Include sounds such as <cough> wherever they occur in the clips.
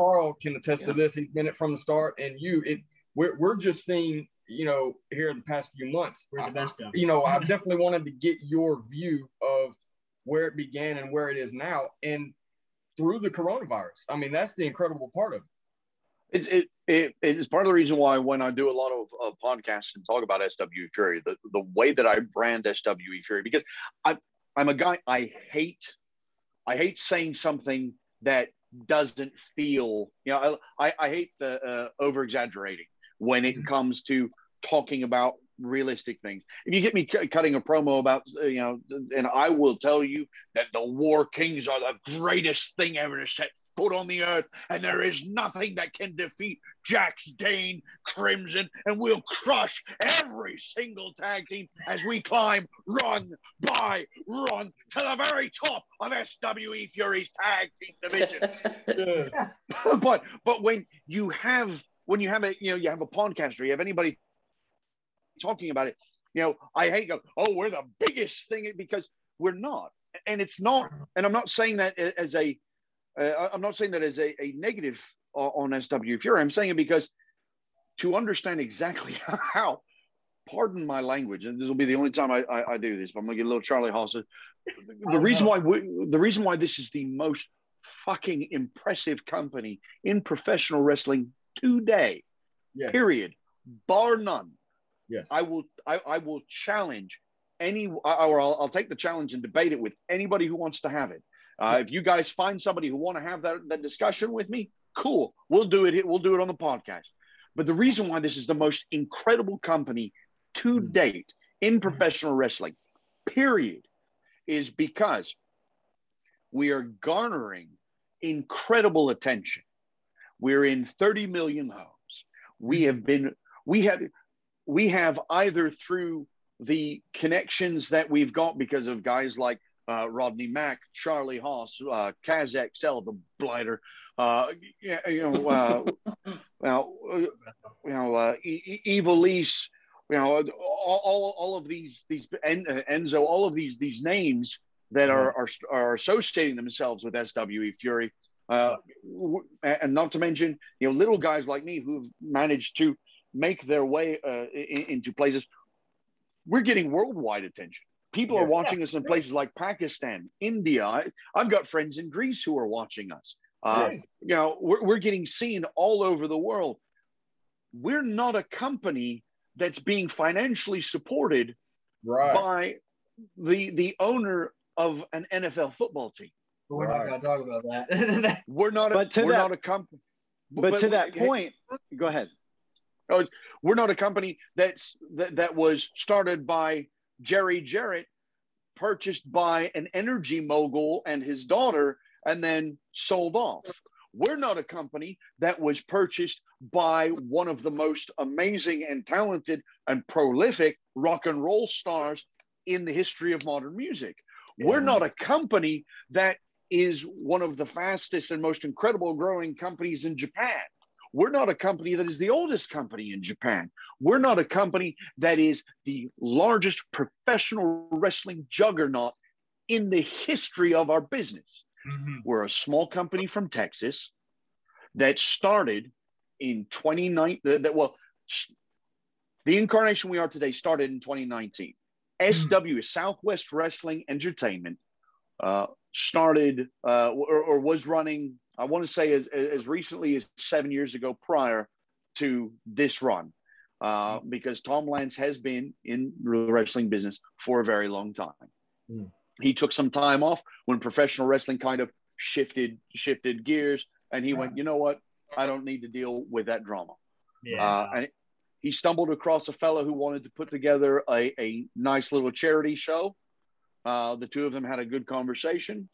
Carl can attest yeah. to this. He's been it from the start, and you, it we're we're just seeing, you know, here in the past few months. We're the best You know, I definitely wanted to get your view of where it began and where it is now, and through the coronavirus. I mean, that's the incredible part of it. It's it, it it is part of the reason why when I do a lot of, of podcasts and talk about SWE Fury, the, the way that I brand SWE Fury, because I I'm a guy I hate I hate saying something that doesn't feel you know I I, I hate the uh, over exaggerating when it mm-hmm. comes to talking about realistic things. If you get me c- cutting a promo about, uh, you know, and I will tell you that the War Kings are the greatest thing ever to set foot on the earth, and there is nothing that can defeat Jax Dane Crimson, and we'll crush every single tag team as we climb run by run to the very top of SWE Fury's tag team division. <laughs> <laughs> but but when you have when you have a you know you have a podcaster, you have anybody talking about it, you know, I hate go, oh, we're the biggest thing because we're not. And it's not, and I'm not saying that as a uh, I'm not saying that as a, a negative on SW Fury. I'm saying it because to understand exactly <laughs> how, pardon my language, and this will be the only time I, I, I do this, but I'm gonna get a little Charlie Haas. The reason why we, the reason why this is the most fucking impressive company in professional wrestling today, yes. period, bar none. Yes, I will I, I will challenge any, or I'll, I'll take the challenge and debate it with anybody who wants to have it uh, if you guys find somebody who want to have that, that discussion with me, cool. We'll do it. We'll do it on the podcast. But the reason why this is the most incredible company to hmm. date in hmm. professional wrestling, period, is because we are garnering incredible attention. We're in 30 million homes. We hmm. have been, we have, we have either through the connections that we've got because of guys like uh, Rodney Mack, Charlie Haas, uh, Kaz XL, the blighter, uh, you know, uh, <laughs> well, uh, you know, uh, Ivelisse, you know, all, all, all of these, these Enzo, all of these, these names that are, are, are associating themselves with SWE Fury. Uh, and not to mention, you know, little guys like me who've managed to make their way uh, into places. We're getting worldwide attention. People are watching us in places like Pakistan, India. I, have got friends in Greece who are watching us. Uh, You know, we're, we're getting seen all over the world. We're not a company that's being financially supported right. by the the owner of an NFL football team. But we're right. not going to talk about that. <laughs> we're not. A, but to we're that, not a company. But, but, to that point, go ahead. Oh, we're not a company that's that, that was started by Jerry Jarrett purchased by an energy mogul and his daughter and then sold off. We're not a company that was purchased by one of the most amazing and talented and prolific rock and roll stars in the history of modern music. Yeah. We're not a company that is one of the fastest and most incredible growing companies in Japan. We're not a company that is the oldest company in Japan. We're not a company that is the largest professional wrestling juggernaut in the history of our business. Mm-hmm. We're a small company from Texas that started in 2019. That, well, the incarnation we are today started in 2019. Mm-hmm. SW, Southwest Wrestling Entertainment, uh, started uh, or, or was running I want to say as, as recently as seven years ago prior to this run, uh, because Tom Lance has been in the wrestling business for a very long time. Mm. He took some time off when professional wrestling kind of shifted shifted gears, and he yeah. went, you know what? I don't need to deal with that drama. Yeah. Uh, and he stumbled across a fellow who wanted to put together a, a nice little charity show. Uh, the two of them had a good conversation.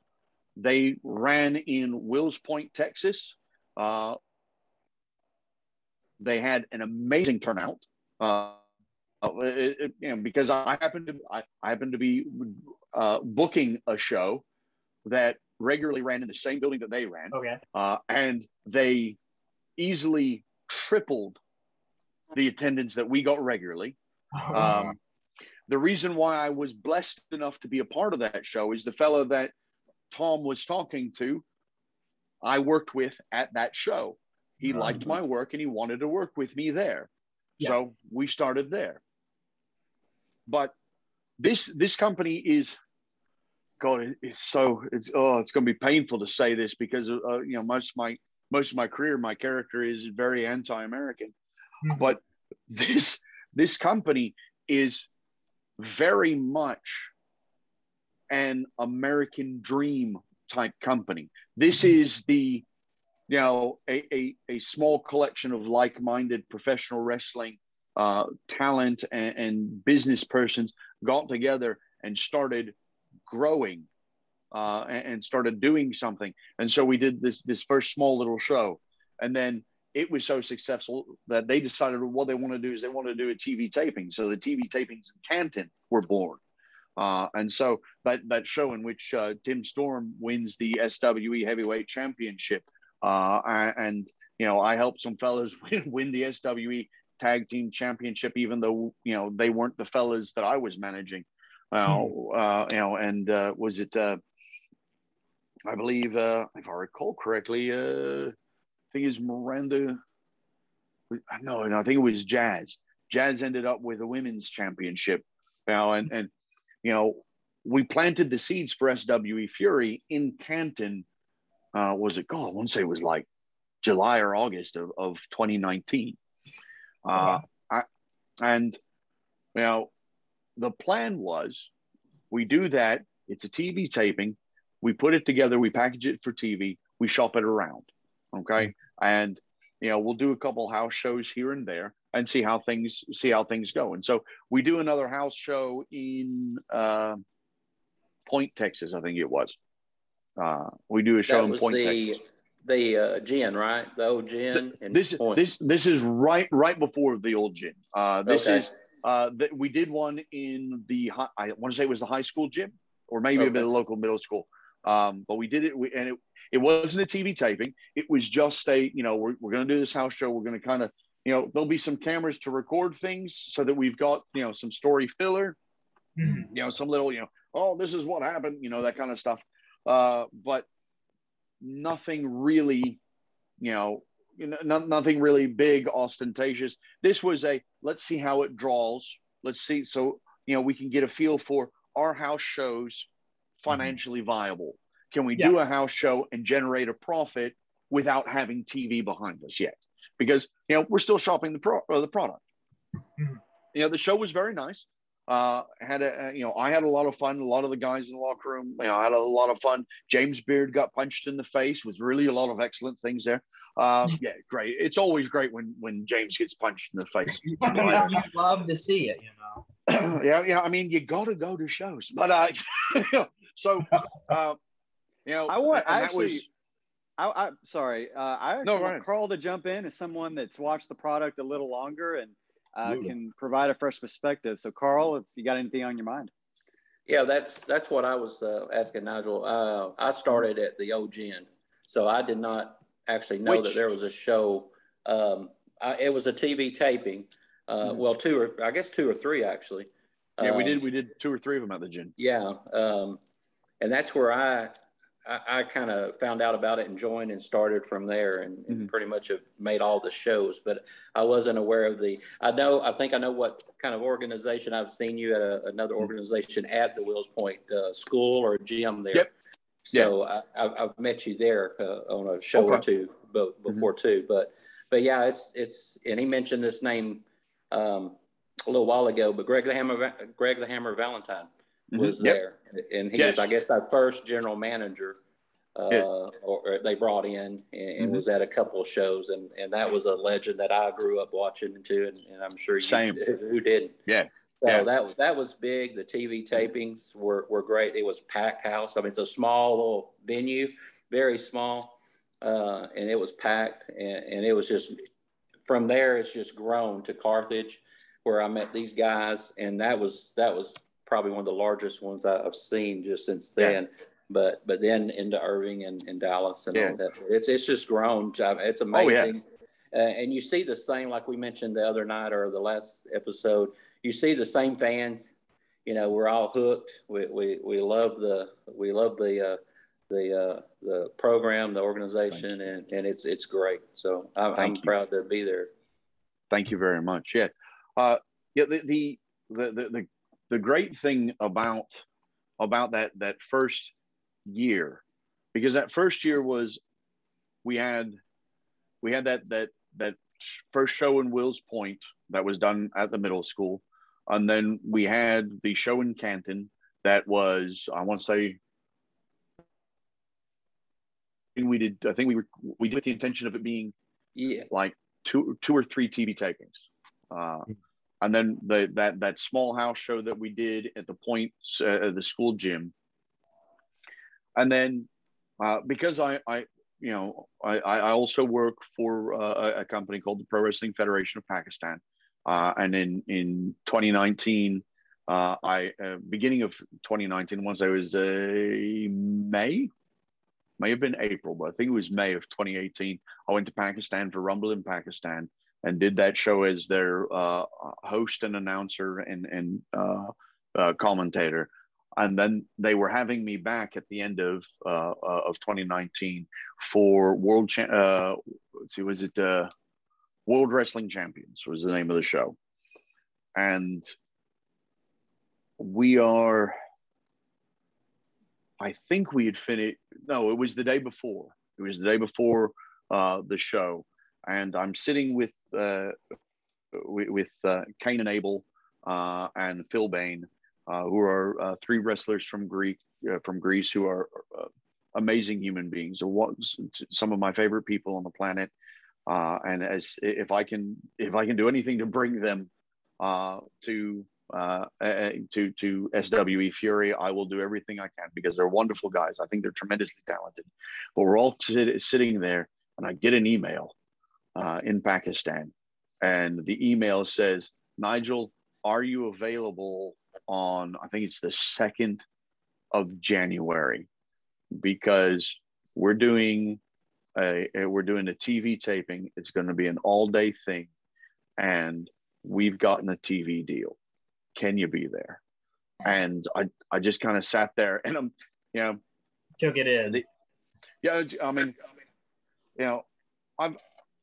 They ran in Wills Point, Texas. Uh, they had an amazing turnout. Uh, it, it, you know, because I happened to I, I happened to be uh, booking a show that regularly ran in the same building that they ran. Okay. Uh, and they easily tripled the attendance that we got regularly. <laughs> Um, the reason why I was blessed enough to be a part of that show is the fellow that Tom was talking to I worked with at that show. He uh-huh. liked my work and he wanted to work with me there. Yeah. So we started there. But this this company is God, it's so it's oh, it's going to be painful to say this because uh, you know most of my most of my career, my character is very anti-American, mm-hmm. but this this company is very much an American dream type company. This mm-hmm. is the you know a, a, a small collection of like-minded professional wrestling uh, talent and, and business persons got together and started growing uh, and, and, started doing something. And so we did this this first small little show, and then it was so successful that they decided what they want to do is they want to do a TV taping. So the TV tapings in Canton were born. Uh, and so that that show in which uh, Tim Storm wins the SWE Heavyweight Championship, uh, and you know I helped some fellas <laughs> win, win the SWE Tag Team Championship, even though you know they weren't the fellas that I was managing. Uh, you know, and uh, was it? Uh, I believe, uh, if I recall correctly, uh, I think it's Miranda. No, no, I think it was Jazz. Jazz ended up with a women's championship. You know, and and you know, we planted the seeds for SWE Fury in Canton. Uh, was it? God, I want to say it was like July or August of, of 2019. Uh, I, and you know, the plan was we do that. It's a TV taping. We put it together. We package it for TV. We shop it around. Okay. And, you know, we'll do a couple house shows here and there and see how things, see how things go. And so we do another house show in uh, Point, Texas, I think it was. Uh, we do a show in Point, the, Texas. The uh, gin, right? The old gin. This, is this, this is right, right before the old gin. Uh, this okay. is, uh, that we did one in the I want to say it was the high school gym or maybe okay. a local middle school. Um, but we did it, we, and it it wasn't a TV taping. It was just a you know we're we're going to do this house show. We're going to kind of you know there'll be some cameras to record things so that we've got you know some story filler, mm-hmm. you know some little you know oh this is what happened you know that kind of stuff. Uh, but nothing really you know not, nothing really big, ostentatious. This was a let's see how it draws. Let's see. So, you know, we can get a feel for our house shows financially mm-hmm. viable. Can we yeah. do a house show and generate a profit without having TV behind us yet? Because, you know, we're still shopping the, pro- the product. Mm-hmm. You know, the show was very nice uh, had a you know I had a lot of fun. A lot of the guys in the locker room, you know, I had a lot of fun. James Beard got punched in the face. Was really a lot of excellent things there. Uh, <laughs> yeah, great. It's always great when when James gets punched in the face. you love to see it, you know. <clears throat> yeah, yeah. I mean, you got to go to shows, but uh, <laughs> so uh, you know, I want. I actually. Was, I, am sorry. Uh, I actually no, want Carl to jump in as someone that's watched the product a little longer and uh, can provide a fresh perspective. So, Carl, if you got anything on your mind. Yeah, that's that's what I was uh, asking Nigel. Uh, I started at the old gin, so I did not actually know Which? that there was a show. Um, I, it was a TV taping. Uh, mm-hmm. Well, two or I guess two or three actually. Yeah, um, we did. We did two or three of them at the gin. Yeah, um, and that's where I I, I kind of found out about it and joined and started from there and, and mm-hmm. pretty much have made all the shows. But I wasn't aware of the. I know. I think I know what kind of organization I've seen you at a, another mm-hmm. organization at the Wills Point uh, school or gym there. Yep. So I, have met you there uh, on a show okay. or two but, mm-hmm. before mm-hmm. too. But but yeah, it's it's and he mentioned this name um, a little while ago. But Greg the Hammer Greg the Hammer Valentine. Was mm-hmm. there, yep. and he yes. was, I guess, our first general manager. Uh, or, they brought in and, and mm-hmm. was at a couple of shows, and, and that was a legend that I grew up watching too, and, and I'm sure you Same. who didn't. Yeah. So yeah. that that was big. The TV tapings were, were great. It was packed house. I mean, it's a small little venue, very small, uh, and it was packed. And, and it was just from there, it's just grown to Carthage, where I met these guys, and that was that was probably one of the largest ones I've seen just since then. Yeah. But but then into Irving and, and Dallas and yeah. all that. It's it's just grown. It's amazing. Oh, yeah. uh, and you see the same, like we mentioned the other night or the last episode. You see the same fans. You know, we're all hooked. We we, we love the we love the uh, the uh, the program, the organization, and, and it's it's great. So I'm, I'm proud to be there. Thank you very much. Yeah, uh, yeah. The, the the the the great thing about about that that first year, because that first year was we had we had that that that first show in Wills Point that was done at the middle school, and then we had the show in Canton that was I want to say we did I think we were we did with the intention of it being yeah. like two two or three TV tapings. Uh, and then the that that small house show that we did at the point uh, the school gym. And then uh, because I, I you know I, I also work for uh, a company called the Pro Wrestling Federation of Pakistan. Uh, and in in 2019 uh, I uh, beginning of 2019 once I was a May may have been April but I think it was May of 2018 I went to Pakistan for Rumble in Pakistan and did that show as their uh, host and announcer and, and uh, uh, commentator. And then they were having me back at the end of uh, uh, of 2019 for World. Cha- uh, see, was it World Wrestling Champions? Was the name of the show, and we are. I think we had finished. No, it was the day before. It was the day before the show and I'm sitting with with uh, Cain and Abel uh, and Phil Bain, uh, who are uh, three wrestlers from Greek uh, from Greece who are amazing human beings. Some of my favorite people on the planet, and as if I can if I can do anything to bring them to to to SWE Fury, I will do everything I can because they're wonderful guys. I think they're tremendously talented. But we're all sit, sitting there, and I get an email uh, in Pakistan. And the email says, Nigel, are you available on, I think it's the 2nd of January? Because we're doing a, we're doing a TV taping. It's going to be an all day thing. And we've gotten a TV deal. Can you be there? And I, I just kind of sat there and I'm, you know, took it in. The, yeah. I mean, you know, I've,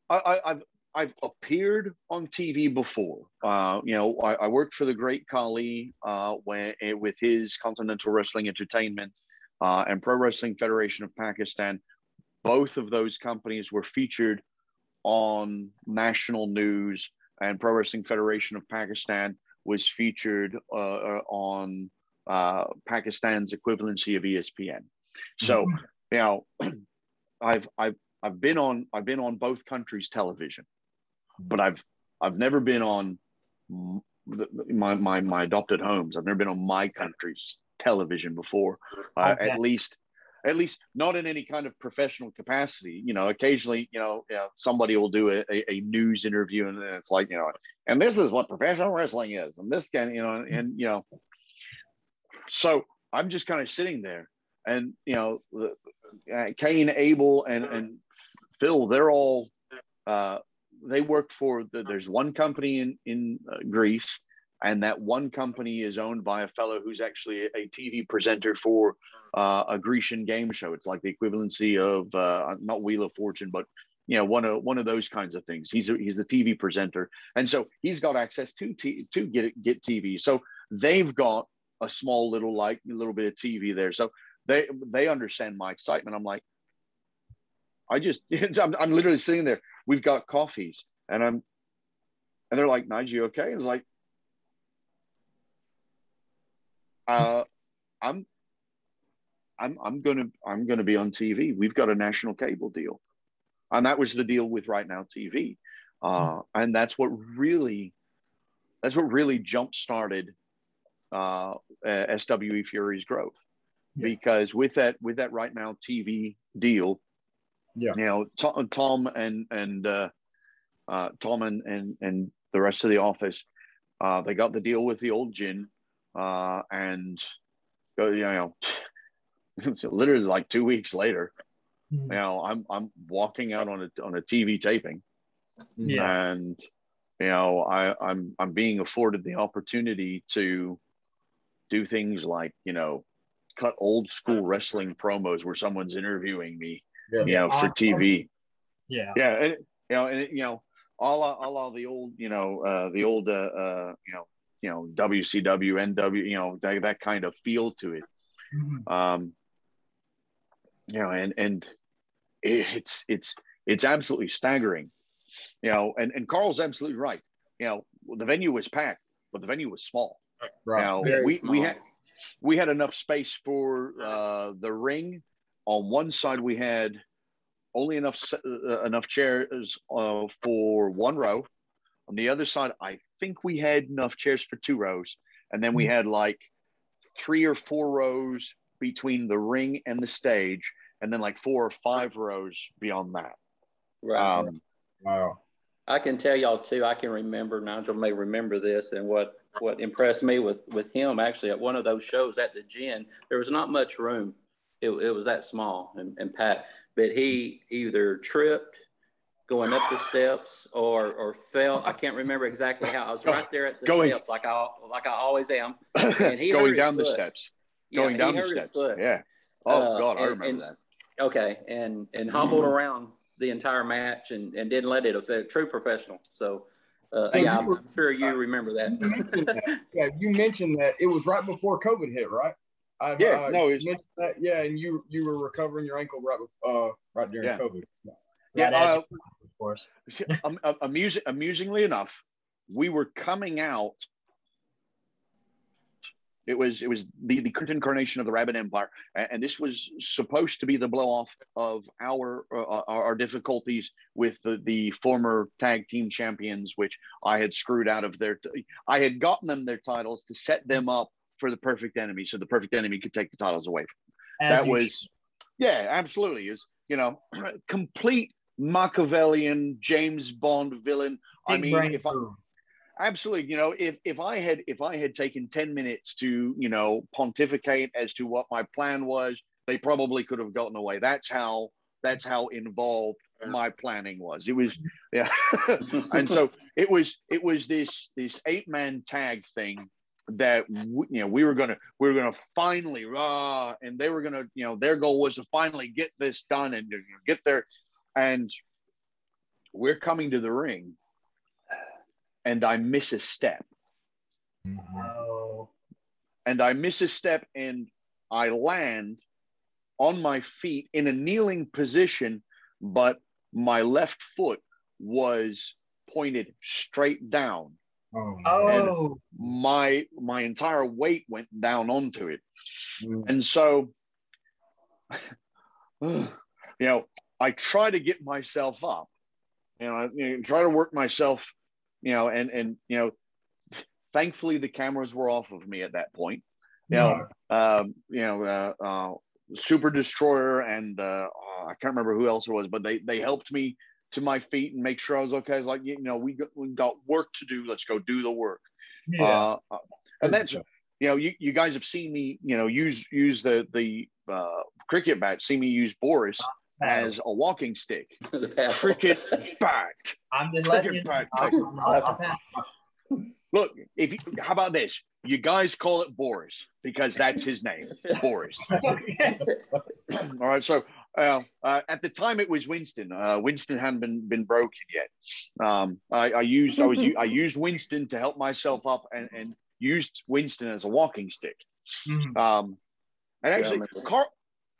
I, have I've appeared on TV before. Uh, you know, I, I, worked for the great Khali uh, when eh, with his Continental Wrestling Entertainment uh, and Pro Wrestling Federation of Pakistan. Both of those companies were featured on national news, and Pro Wrestling Federation of Pakistan was featured uh, uh, on uh, Pakistan's equivalency of ESPN. So, mm-hmm. you know, <clears throat> I've I've I've been on I've been on both countries' television, but I've I've never been on my my my adopted homes. I've never been on my country's television before. Uh, okay. At least at least not in any kind of professional capacity. You know, occasionally, you know, you know somebody will do a, a, news interview and it's like, you know, and this is what professional wrestling is, and this kind, you know, and you know, so I'm just kind of sitting there, and you know, the, uh, Cain, Abel, and and Phil, they're all uh, they work for the, there's one company in in uh, Greece, and that one company is owned by a fellow who's actually a TV presenter for uh, a Grecian game show. It's like the equivalency of uh, not Wheel of Fortune, but you know one of one of those kinds of things. He's a, he's a TV presenter, and so he's got access to t- to get get TV. So they've got a small little like little bit of TV there. So they they understand my excitement. I'm like, I just <laughs> I'm, I'm literally sitting there. We've got coffees, and I'm, and they're like, "Nigel, you okay?" And it's like, uh, I'm, I'm I'm gonna I'm gonna be on TV. We've got a national cable deal, and that was the deal with Right Now TV, uh, and that's what really, that's what really jump started uh, SWE Fury's growth yeah. because with that with that right now TV deal, yeah, you know Tom, Tom and and uh, uh, Tom and, and and the rest of the office, uh, they got the deal with the old gin, uh, and go you know, <laughs> literally like two weeks later, mm-hmm. you know I'm I'm walking out on a on a TV taping, yeah, and you know I I'm I'm being afforded the opportunity to do things like you know cut old school wrestling promos where someone's interviewing me, yeah. you know, for TV. Yeah. Yeah. And, you know, and, it, you know, all, all, all the old, you know, uh, the old, uh, uh, you know, you know, WCW, NW, you know, that, that kind of feel to it. Mm-hmm. Um, you know, and, and it, it's, it's, it's absolutely staggering, you know, and, and Carl's absolutely right. You know, the venue was packed, but the venue was small. Right. Now we, small. we had, we had enough space for uh, the ring. On one side, we had only enough uh, enough chairs uh, for one row. On the other side, I think we had enough chairs for two rows, and then we mm-hmm. had like three or four rows between the ring and the stage, and then like four or five rows beyond that. Right. Um, wow. I can tell y'all too. I can remember Nigel may remember this, and what what impressed me with with him actually at one of those shows at the gin, there was not much room. It, it was that small and, and packed, but he either tripped going up the steps or or fell. I can't remember exactly how. I was right there at the going, steps, like I like I always am. <coughs> And he going down the steps, going yeah, down the steps. Yeah. Oh uh, God, I remember and, that. Okay, and and hobbled <clears throat> around the entire match and, and didn't let it affect true professional. So, uh, yeah, I'm, I'm, sure you remember that. You that. Yeah, you mentioned that it was right before COVID hit, right? I, yeah, uh, no, was, that, yeah, and you you were recovering your ankle right uh, right during yeah. COVID. Yeah, yeah uh, of course. amusing, amusingly enough, we were coming out it was it was the, the current incarnation of the Rabid Empire, and this was supposed to be the blow off of our uh, our difficulties with the, the former tag team champions, which I had screwed out of their. T- I had gotten them their titles to set them up for the perfect enemy, so the perfect enemy could take the titles away. that was, should. yeah, absolutely. Is you know, <clears throat> complete Machiavellian James Bond villain. Big I mean, if I, absolutely you know if if i had if i had taken 10 minutes to you know pontificate as to what my plan was they probably could have gotten away. That's how that's how involved my planning was. It was <laughs> yeah. <laughs> And so it was it was this this eight man tag thing that you know we were gonna we were gonna finally rah, and they were gonna you know their goal was to finally get this done and get there and we're coming to the ring and I miss a step. Mm-hmm. And I miss a step and I land on my feet in a kneeling position, but my left foot was pointed straight down. Oh, my my entire weight went down onto it. Mm. And so <sighs> you know, I try to get myself up. and I you know, try to work myself you know, and and you know, thankfully the cameras were off of me at that point. You know, um, you know, uh, uh, Super Destroyer and uh, I can't remember who else it was, but they they helped me to my feet and make sure I was okay. I was like, you know, we got, we got work to do. Let's go do the work. Yeah. Uh, uh and that's you know, you, you guys have seen me, you know, use use the the uh, cricket bat, see me use Boris as a walking stick. <laughs> Cricket bat. I'm just letting you Look, if you, how about this? You guys call it Boris because that's his name, Boris. <laughs> <clears throat> All right. So uh, uh, at the time, it was Winston. Uh, Winston hadn't been been broken yet. Um, I, I, used I was <laughs> I used Winston to help myself up and, and used Winston as a walking stick. Mm-hmm. Um, and actually, Carl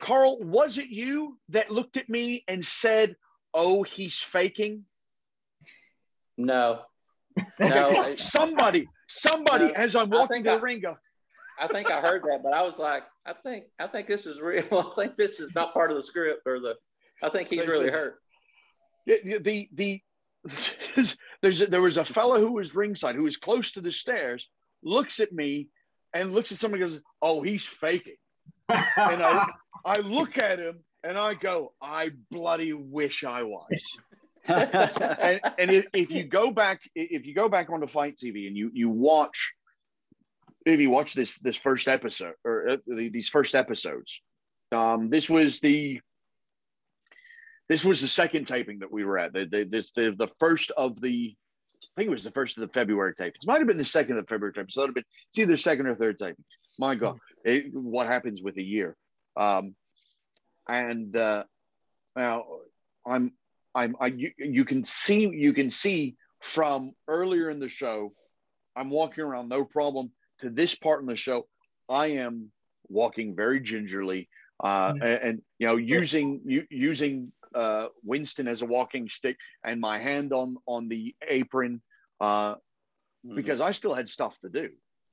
Carl, was it you that looked at me and said, "Oh, he's faking"? No, <laughs> no. somebody, somebody, no, as I'm walking to the ring, go. I think I heard that, but I was like, I think, I think this is real. <laughs> I think this is not part of the script or the. I think he's really hurt. The the, the <laughs> there's a, there was a fellow who was ringside who was close to the stairs, looks at me, and looks at somebody goes, "Oh, he's faking." And I <laughs> I look at him and I go, I bloody wish I was. <laughs> and, and if, if, you go back, if you go back onto FITE TV and you you watch, if you watch this this first episode or uh, these first episodes, um, this was the this was the second taping that we were at. The, the this the the first of the I think it was the first of the February tapings. It might have been the second of the February tapings. So it would have been it's either second or third taping. My God. It, what happens with a year. Um, and uh, now I'm I'm I you, you can see you can see from earlier in the show, I'm walking around no problem to this part in the show. I am walking very gingerly uh, mm-hmm. and, and, you know using using uh, Winston as a walking stick and my hand on on the apron uh, mm-hmm. because I still had stuff to do.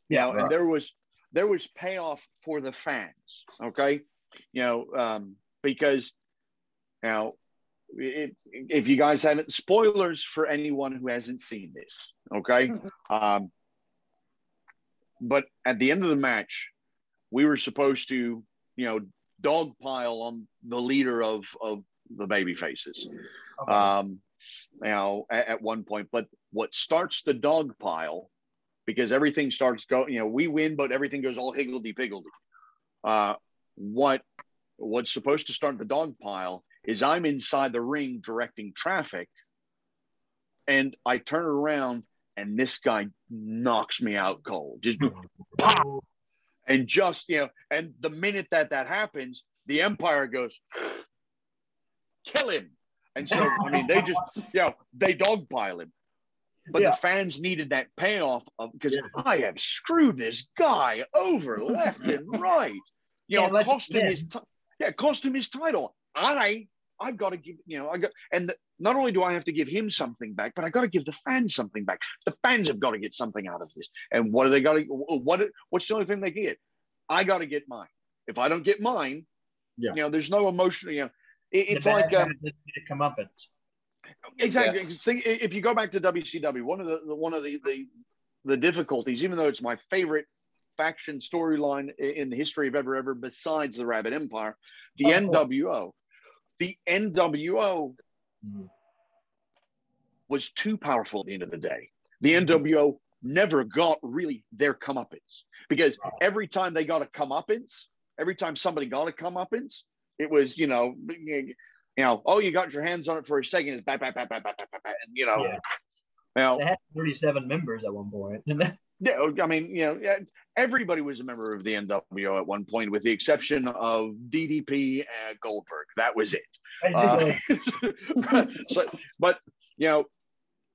Yeah, you know, right. and there was there was payoff for the fans. Okay, you know um, because now if you guys haven't spoilers for anyone who hasn't seen this okay um, but at the end of the match we were supposed to you know dogpile on the leader of of the baby faces okay. um you know at, at, one point but what starts the dog pile because everything starts going you know we win but everything goes all higgledy piggledy uh what what's supposed to start the dog pile is i'm inside the ring directing traffic and i turn around and this guy knocks me out cold. Just pop! And just you know and the minute that that happens the empire goes kill him. And so i mean they just <laughs> you know they dogpile him but yeah. the fans needed that payoff of because yeah. i have screwed this guy over <laughs> left and right you know yeah, cost him his t- yeah cost him his title i I've got to give, you know, I got, and the, not only do I have to give him something back, but I got to give the fans something back. The fans have got to get something out of this. And what are they got to, what, what's the only thing they get? I got to get mine. If I don't get mine, yeah. you know, there's no emotion, you know, it, it's like, um, come up Exactly. Yeah. If you go back to WCW, one of the, the one of the, the, the difficulties, even though it's my favorite faction storyline in the history of ever ever besides the Rabid Empire, the oh, NWO the NWO mm. was too powerful at the end of the day. The NWO never got really their comeuppance because every time they got a comeuppance, every time somebody got a comeuppance, it was, you know, you know, oh, you got your hands on it for a second, it's bat, bat, bat, bat, bat, bat, bat, and you know, yeah. Now, they had 37 members at one point. yeah, I mean, you know, everybody was a member of the NWO at one point, with the exception of DDP and Goldberg. That was it. Uh, <laughs> so, but you know,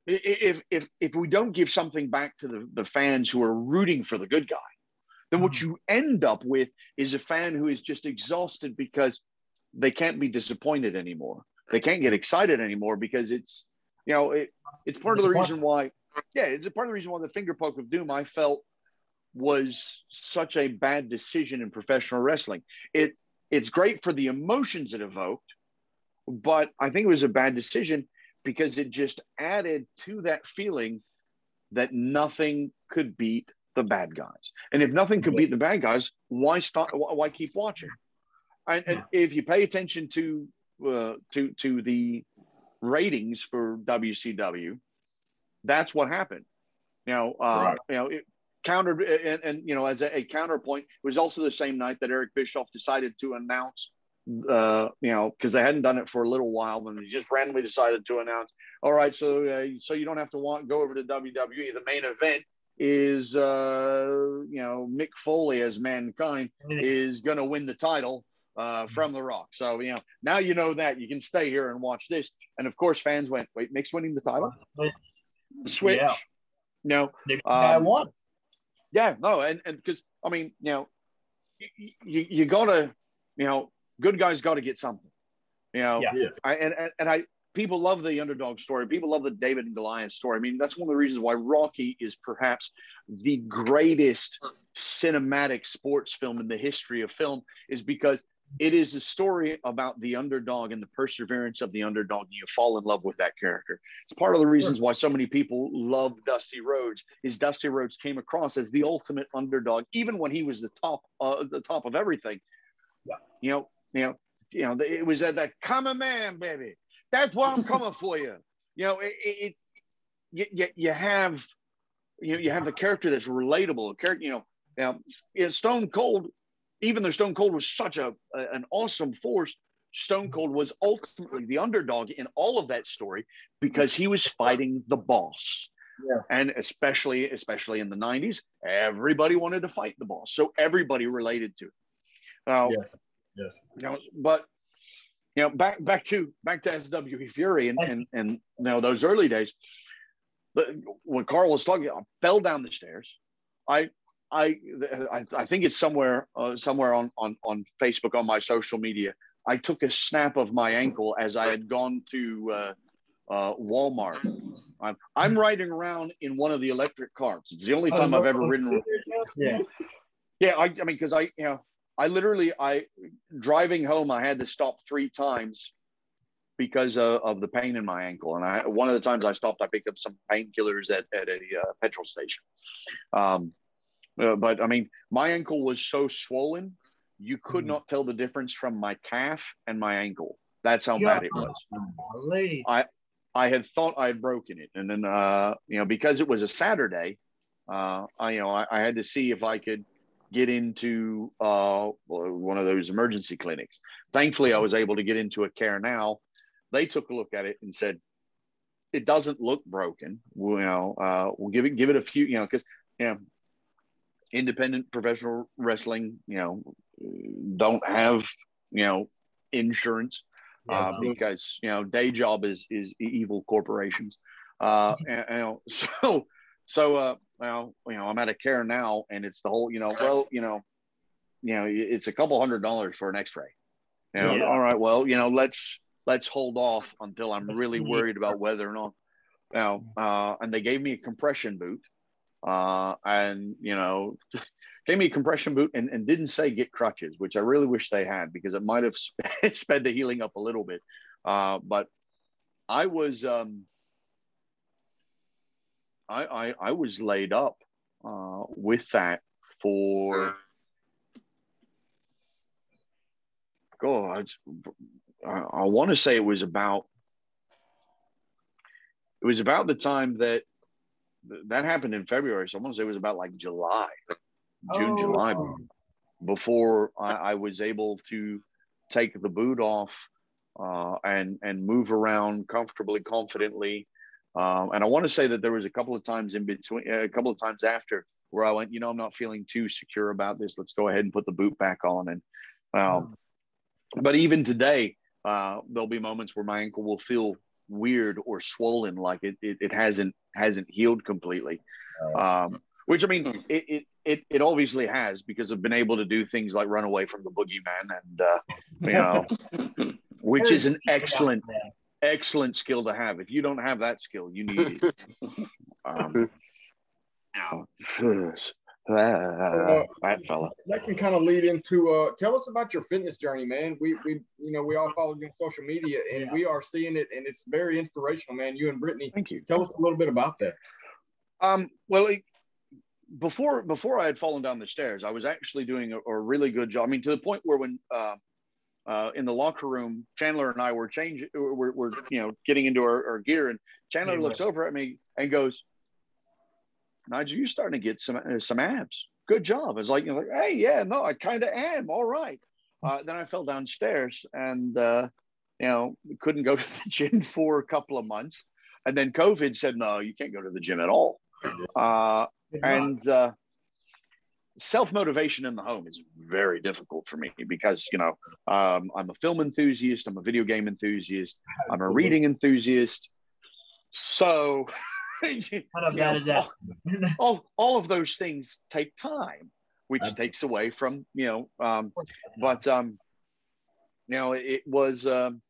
if if if we don't give something back to the, the fans who are rooting for the good guy, then what mm-hmm. you end up with is a fan who is just exhausted because they can't be disappointed anymore. They can't get excited anymore because it's you know it, it's part of the reason why yeah it's a part of the reason why the finger poke of doom I felt was such a bad decision in professional wrestling. It it's great for the emotions it evoked, but I think it was a bad decision because it just added to that feeling that nothing could beat the bad guys. And if nothing could beat the bad guys, why stop? Why keep watching? And, and if you pay attention to uh, to to the ratings for WCW, that's what happened. You know, uh, right. you know, it, countered and, and you know as a, a, counterpoint it was also the same night that eric bischoff decided to announce uh, you know because they hadn't done it for a little while and they just randomly decided to announce all right so uh, so you don't have to want go over to wwe the main event is uh, you know mick foley as mankind is going to win the title uh, from the rock so you know now you know that you can stay here and watch this and of course fans went wait mick's winning the title switch yeah. no um, won yeah, no, and and because I mean, you know, you, you, you gotta, you know, good guys got to get something, you know. Yeah. I, and, and and I people love the underdog story. People love the David and Goliath story. I mean, that's one of the reasons why Rocky is perhaps the greatest cinematic sports film in the history of film, is because it is a story about the underdog and the perseverance of the underdog. You fall in love with that character. It's part of the reasons why so many people love Dusty Rhodes. Is Dusty Rhodes came across as the ultimate underdog, even when he was the top, uh, the top of everything. Yeah. You know, you know, you know, it was that, that come a man, baby. That's why I'm coming for you. You know, it, it, it you, you have, you know, you have a character that's relatable. A character, you know, you know, Stone Cold even though Stone Cold was such a, a, an awesome force, Stone Cold was ultimately the underdog in all of that story because he was fighting the boss. Yeah. And especially, especially in the 90s, everybody wanted to fight the boss. So everybody related to it. Now, yes. Yes. You know, but you know, back back to back to SWE Fury and and and you know those early days. But when Carl was talking, I fell down the stairs. I I I, I think it's somewhere uh, somewhere on on on Facebook on my social media. I took a snap of my ankle as I had gone to uh, uh, Walmart. I'm, I'm riding around in one of the electric carts. It's the only time I've ever ridden. Yeah, yeah. I, I mean, because I you know I literally I driving home I had to stop three times because of, of, the pain in my ankle. And I one of the times I stopped, I picked up some painkillers at at a uh, petrol station. Um, uh, but I mean, my ankle was so swollen, you could mm. not tell the difference from my calf and my ankle. That's how bad it was. I I had thought I had broken it, and then uh, you know because it was a Saturday, uh, I you know I, I had to see if I could get into uh, one of those emergency clinics. Thankfully, I was able to get into a care now. They took a look at it and said, "It doesn't look broken. you know, uh, we'll give it give it a few. You know, because you know, independent professional wrestling, you know, don't have you know insurance uh, because you know day job is is evil corporations. Uh, and, you know, so so uh, well, you know, I'm at a care now, and it's the whole, you know, well, you know, you know, it's a couple hundred dollars for an X-ray. You know, yeah. all right, well, you know, let's let's hold off until I'm really worried about whether or not. Now, uh, and they gave me a compression boot, uh, and you know, <laughs> gave me a compression boot and, and didn't say get crutches, which I really wish they had because it might have <laughs> sped the healing up a little bit. Uh, but I was um, I, I, I was laid up uh, with that for God, I, I want to say it was about it was about the time that that happened in February. So I want to say it was about like July, June, oh. July, before I, I, was able to take the boot off uh, and and move around comfortably, confidently, um, and I want to say that there was a couple of times in between, a couple of times after where I went, you know, I'm not feeling too secure about this. Let's go ahead and put the boot back on. And, um, but even today, uh, there'll be moments where my ankle will feel weird or swollen, like it, it, it hasn't, hasn't healed completely. Um, which I mean, hmm. it, it, it, it obviously has because I've been able to do things like run away from the boogeyman and, uh, you know, <laughs> which is an excellent, excellent skill to have. If you don't have that skill, you need it. <laughs> um, <laughs> <sighs> uh, <laughs> that fella. That can kind of lead into uh, tell us about your fitness journey, man. We we you know we all follow you on social media and yeah. we are seeing it and it's very inspirational, man. You and Brittani. Thank you. Tell us a little bit about that. Um, well, before before I had fallen down the stairs, I was actually doing a, a really good job. I mean, to the point where when uh, uh, in the locker room, Chandler and I were changing, we're, we're you know getting into our, our gear, and Chandler looks over at me and goes, "Nigel, you're starting to get some uh, some abs. Good job." It's like, you know, like "Hey, yeah, no, I kind of am. All right." Uh, then I fell downstairs and uh, you know couldn't go <laughs> to the gym for a couple of months, and then COVID said, "No, you can't go to the gym at all." Uh, and uh, self motivation in the home is very difficult for me because you know um, I'm a film enthusiast, I'm a video game enthusiast, I'm a reading enthusiast. So, <laughs> <laughs> know, all, <laughs> all, all, of those things take time, which takes away from you know. Um, but um, you know, it was um,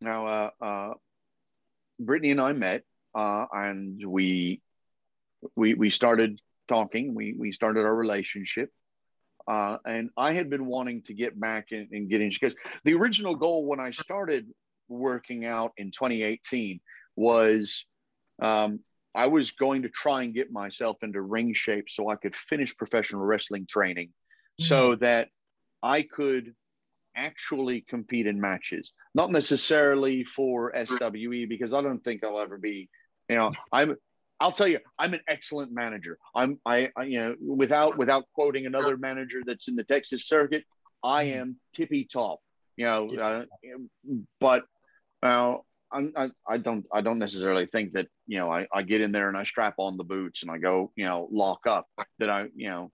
now uh, uh, Brittani and I met, uh, and we we we started talking. We we started our relationship, uh, and I had been wanting to get back and, and get into because the original goal when I started working out in 2018 was um, I was going to try and get myself into ring shape so I could finish professional wrestling training, mm-hmm. so that I could actually compete in matches, not necessarily for SWE because I don't think I'll ever be. You know, I'm I'll tell you, I'm an excellent manager. I'm, I, I, you know, without without quoting another manager that's in the Texas circuit, I mm-hmm. am tippy top. You know, uh, but uh, I, I don't I don't necessarily think that you know I, I get in there and I strap on the boots and I go you know lock up that I you know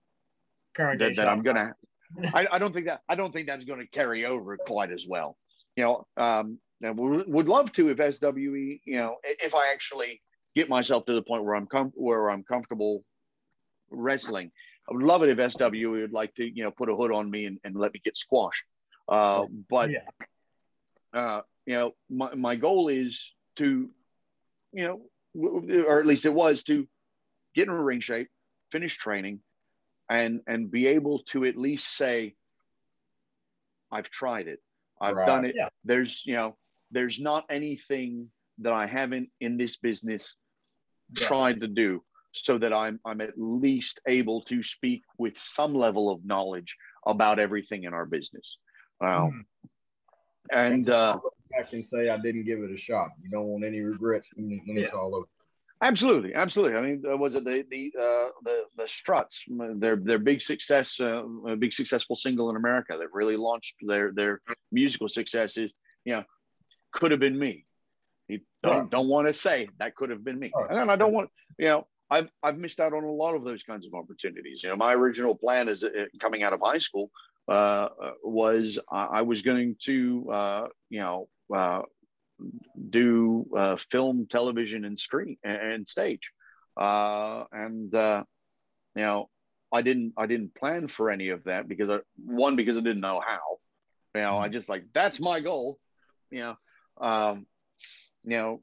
that, that, I'm gonna <laughs> I, I don't think that I don't think that's going to carry over quite as well. You know, um, we would love to if SWE you know if I actually get myself to the point where I'm com- where I'm comfortable wrestling. I would love it if SWE would like to you know put a hood on me and, and let me get squashed. Uh, but yeah. uh, you know, my, my goal is to, you know, or at least it was to get in a ring shape, finish training, and and be able to at least say, I've tried it, I've right. done it. Yeah. There's you know, there's not anything that I haven't in this business yeah. tried to do so that I'm I'm at least able to speak with some level of knowledge about everything in our business. Wow. Mm. And uh, back and say I didn't give it a shot. You don't want any regrets when, when yeah. it's all over. Absolutely, absolutely. I mean, uh, was it the the uh, the the Struts? Their their big success, uh, a big successful single in America that really launched their their musical successes. You know, could have been me. You don't right. don't want to say that could have been me, right. and I don't want you know. I've I've missed out on a lot of those kinds of opportunities. You know, my original plan is uh, coming out of high school uh, was I was going to uh, you know uh, do uh, film, television, and screen and stage. Uh, and uh, you know, I didn't I didn't plan for any of that because I, one because I didn't know how. You know, I mm-hmm. just like that's my goal. You know, um, you know,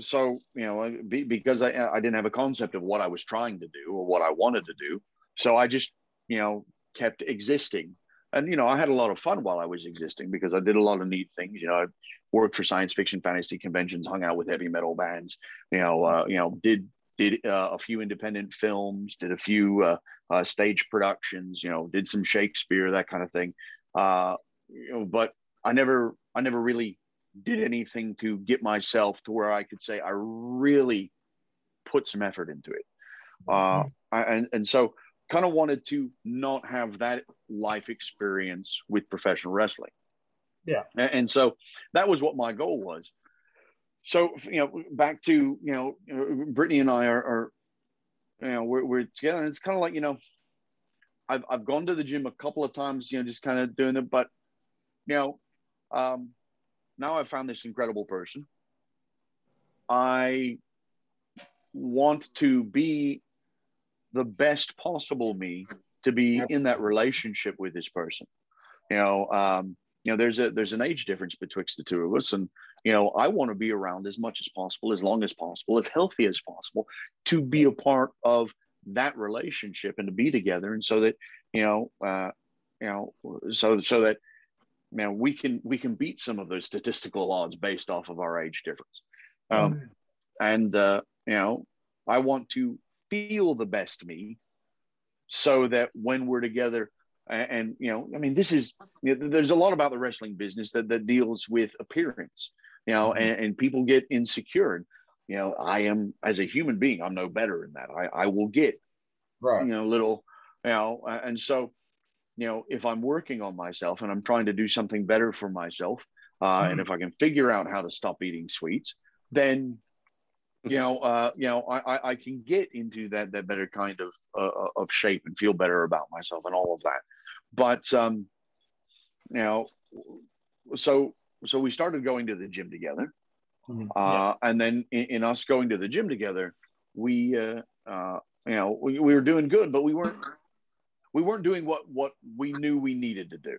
so you know be, because I I didn't have a concept of what I was trying to do or what I wanted to do, so I just you know kept existing and you know i had a lot of fun while i was existing because i did a lot of neat things you know i worked for science fiction fantasy conventions hung out with heavy metal bands you know uh, you know did did uh, a few independent films did a few uh, uh stage productions you know did some shakespeare that kind of thing uh, you know but i never i never really did anything to get myself to where i could say i really put some effort into it uh, mm-hmm. and and so kind of wanted to not have that life experience with professional wrestling. Yeah. And, so that was what my goal was. So, you know, back to, you know, Brittani and I are, are you know, we're, we're together and it's kind of like, you know, I've, I've gone to the gym a couple of times, you know, just kind of doing it, but, you know, um, now I've found this incredible person. I want to be the best possible me to be in that relationship with this person. You know, um, you know, there's a there's an age difference betwixt the two of us, and you know, I want to be around as much as possible, as long as possible, as healthy as possible, to be a part of that relationship and to be together, and so that you know, uh, you know, so so that man, we can we can beat some of those statistical odds based off of our age difference. Um, mm. And uh, you know, I want to feel the best me so that when we're together and, and you know i mean this is you know, there's a lot about the wrestling business that, that deals with appearance you know mm-hmm. and, and, people get insecure you know i am as a human being i'm no better than that i, I will get right you know little you know and so you know if i'm working on myself and i'm trying to do something better for myself uh, mm-hmm. and if i can figure out how to stop eating sweets then you know, uh, you know, I, I can get into that that better kind of uh, of shape and feel better about myself and all of that. But um, you know, so so we started going to the gym together, mm-hmm. uh, and then in, in, us going to the gym together, we uh, uh, you know we, we were doing good, but we weren't we weren't doing what what we knew we needed to do.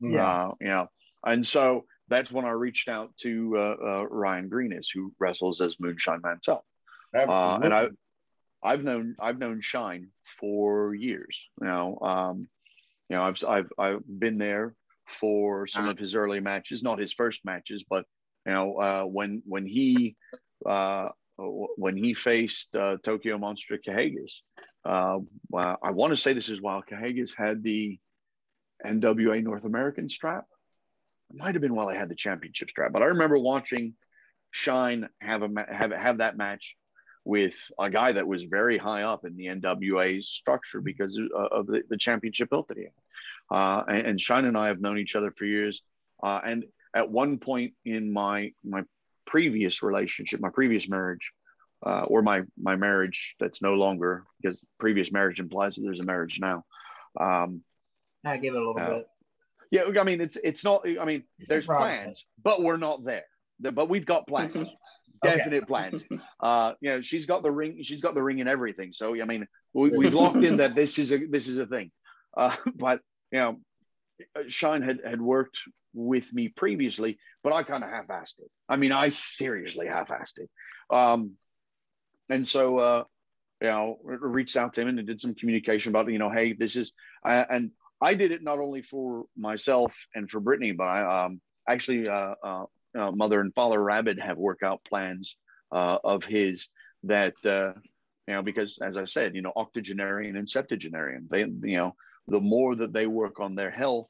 Yeah, uh, you know, and so that's when I reached out to uh, uh, Ryan Greenis, who wrestles as Moonshine Mantell. Uh, and I, I've known I've known Shine for years now. Um, you know, I've I've I've been there for some of his early matches, not his first matches, but you know uh, when when he uh, when he faced uh, Tokyo Monster Kahagas. Uh, I want to say this is while Kahagas had the NWA North American strap. It might have been while I had the championship strap, but I remember watching Shine have a have have that match with a guy that was very high up in the NWA's structure because of the, the championship belt that he had. Uh, and, and, Shine and I have known each other for years. Uh, and at one point in my my previous relationship, my previous marriage, uh, or my my marriage that's no longer because previous marriage implies that there's a marriage now. Um, I give it a little uh, bit. Yeah, I mean it's it's not. I mean there's plans, but we're not there. But we've got plans. Definite okay. plans. <laughs> Uh, you know, she's got the ring. She's got the ring and everything. So I mean, we, have locked in that <laughs> this is a this is a thing. Uh, <laughs> but you know, Shine had had worked with me previously, but I kind of half-assed it. I mean, I seriously half-assed it. Um, and so, uh, you know, reached out to him and did some communication about, you know, hey, this is, uh, and I did it not only for myself and for Brittani, but I um, actually, uh, uh, uh mother and father Rabid have workout plans uh, of his that, uh, you know, because as I said, you know, octogenarian and septuagenarian, they, you know, the more that they work on their health,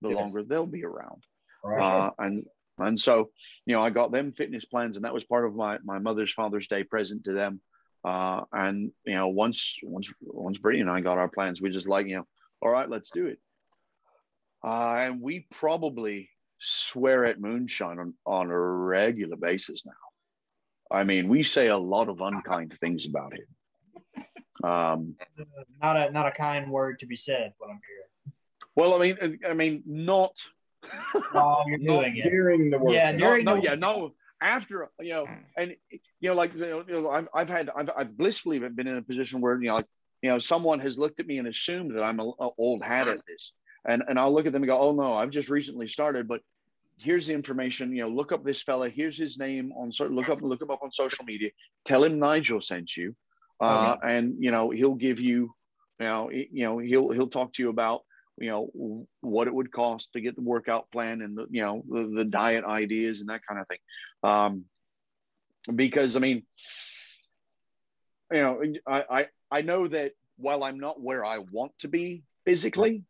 the yes. longer they'll be around. Right. Uh, and and so, you know, I got them fitness plans, and that was part of my my mother's Father's Day present to them. Uh, and you know, once once once Brittani and I got our plans, we just like, you know, all right, let's do it. Uh, and we probably swear at moonshine on, on a regular basis now. I mean, we say a lot of unkind things about it. Um, not a not a kind word to be said. What I'm hearing. Well, I mean, I mean, not. Oh, you're doing it during the work. Yeah, during no, yeah, no. After you know, and you know, like you know, you know I've, I've had I've, I've blissfully been in a position where you know, like you know, someone has looked at me and assumed that I'm a, a old hat at this, and and I'll look at them and go, oh no, I've just recently started, but here's the information. You know, look up this fella. Here's his name on. Look up, look him up on social media. Tell him Nigel sent you uh, okay. and you know he'll give you, you know, you know he'll he'll talk to you about you know what it would cost to get the workout plan and the you know the, the diet ideas and that kind of thing, um, because I mean, you know, I, I I know that while I'm not where I want to be physically.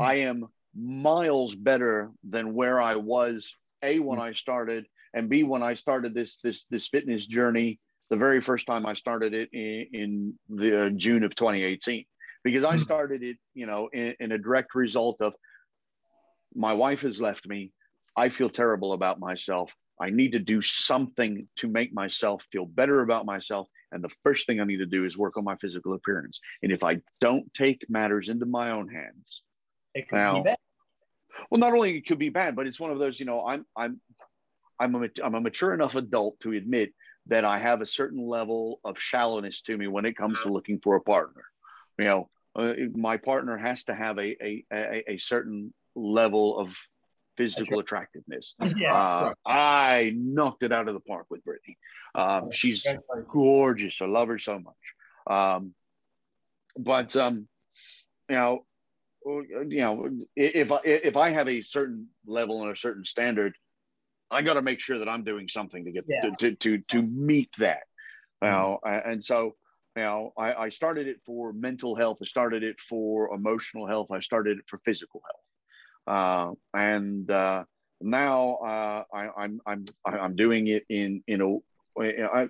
I am miles better than where I was a when. I started and b when I started this this this fitness journey the very first time I started it in, in the uh, June of 2018 because I hmm. started it, you know, in, in, a direct result of my wife has left me. I feel terrible about myself. I need to do something to make myself feel better about myself. And the first thing I need to do is work on my physical appearance. And if I don't take matters into my own hands, it could now, be bad. Well, not only it could be bad, but it's one of those, you know, I'm, I'm, I'm a, I'm a mature enough adult to admit that I have a certain level of shallowness to me when it comes to looking for a partner. You know, uh, my partner has to have a, a, a, a certain level of physical attractiveness. Yeah, uh, I knocked it out of the park with Brittani. Um, she's gorgeous. I love her so much. Um, but um, you know, you know, if I if I have a certain level and a certain standard, I got to make sure that I'm doing something to get yeah. to, to, to to meet that. You mm-hmm. know, and so you know, I, I started it for mental health. I started it for emotional health. I started it for physical health, uh, and uh, now uh, I, I'm I'm I'm doing it in in a I,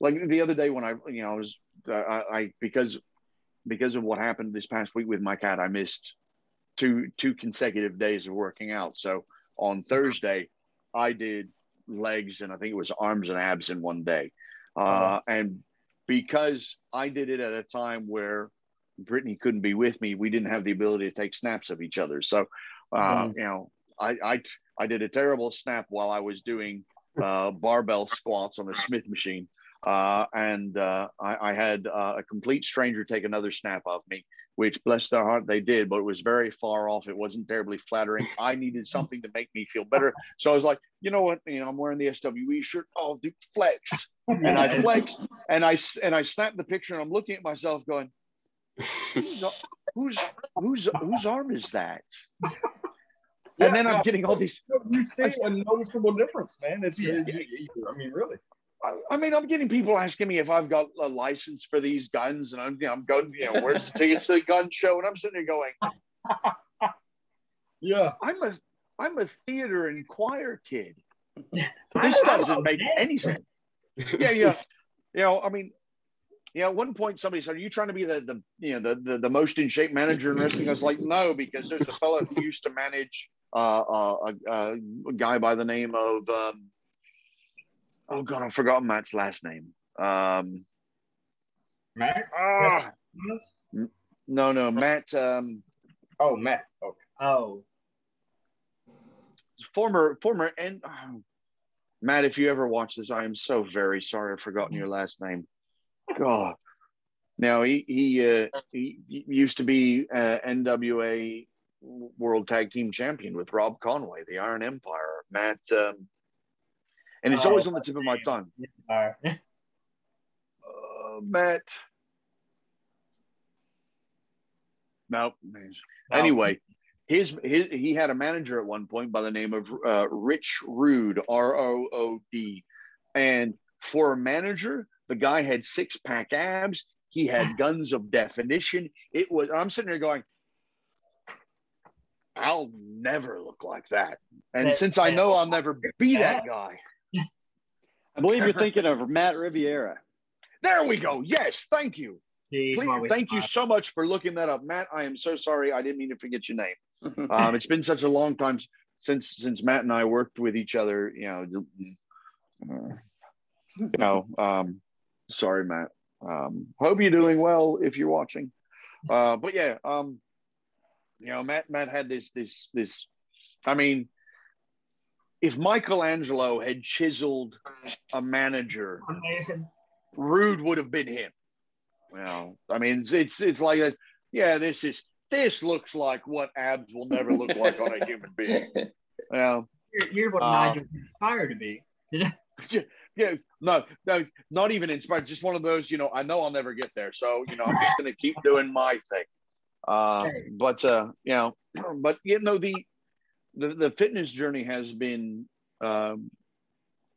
like the other day when I you know I was I, I because because of what happened this past week with my cat, I missed two two consecutive days of working out. So on Thursday, I did legs and I think it was arms and abs in one day. Uh, uh-huh. And because I did it at a time where Brittani couldn't be with me, we didn't have the ability to take snaps of each other. So, uh, mm-hmm. you know, I, I, I did a terrible snap while I was doing uh, barbell squats on a Smith machine. Uh, and uh, I, I, had uh, a complete stranger take another snap of me which bless their heart they did, but it was very far off. It wasn't terribly flattering. I needed <laughs> something to make me feel better. So I was like, you know what? You know, I'm wearing the SWE shirt. Oh, do flex. And I flexed and I and I snapped the picture and I'm looking at myself going, who's <laughs> whose whose whose arm is that? <laughs> And then I'm getting all these. You see a noticeable difference, man. It's, yeah. I mean, really. I mean, I'm getting people asking me if I've got a license for these guns, and I'm, you know, I'm going, you know, where's the tickets to the gun show? And I'm sitting there going, <laughs> yeah, I'm a, I'm a theater and choir kid. This doesn't make any sense. Yeah, yeah, you know, I mean, you know, at one point somebody said, "Are you trying to be the the you know the the, the most in shape manager in wrestling?" I was like, "No," because there's a fellow who used to manage uh, uh, a, a, guy by the name of um, oh god, I've forgotten Matt's last name. Um, Matt. Ah, no, no, Matt. Um, oh, Matt. Okay. Oh, former former and oh, Matt. If you ever watch this, I am so very sorry. I've forgotten your last name. God. Now he he uh, he used to be uh, NWA World Tag Team Champion with Rob Conway, the Iron Empire. Matt, um, and it's oh, always on the tip of my tongue. <laughs> uh, Matt. No. Anyway, his, his he had a manager at one point by the name of uh, Rich Rood, R O O D, and for a manager, the guy had six pack abs. He had <sighs> guns of definition. It was. I'm sitting there going, I'll never look like that. And since I know I'll never be that guy, I believe you're <laughs> thinking of Matt Riviera. There we go. Yes, thank you. Please, thank you so much for looking that up, Matt. I am so sorry. I didn't mean to forget your name. <laughs> um, it's been such a long time since since Matt and I worked with each other. You know, uh, you know. Um, sorry, Matt. Um, hope you're doing well if you're watching. Uh, but yeah, um, you know, Matt Matt had this this this. I mean, if Michelangelo had chiseled a manager, Rood would have been him. Well, I mean, it's it's, it's like a, yeah, this is this looks like what abs will never look like on a human being. <laughs> Well, you're, you're what uh, Nigel inspired to be. <laughs> <laughs> yeah, no, no, not even inspired. Just one of those, you know. I know I'll never get there, so you know, I'm just going to keep doing my thing. Uh, but uh, you know, <clears throat> but you know the the, the fitness journey has been um,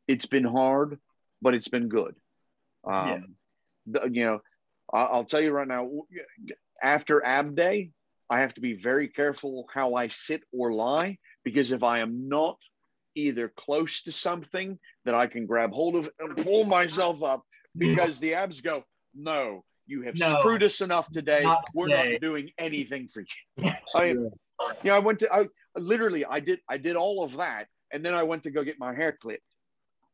it's been hard, but it's been good. Um, yeah. the, you know, I'll tell you right now, after ab day, I have to be very careful how I sit or lie because if I am not either close to something that I can grab hold of and pull myself up because the abs go, no, you have no, screwed us enough today. Not We're today. not doing anything for you. <laughs> I, you know, I went to, I literally, I did, I did all of that. And then I went to go get my hair clipped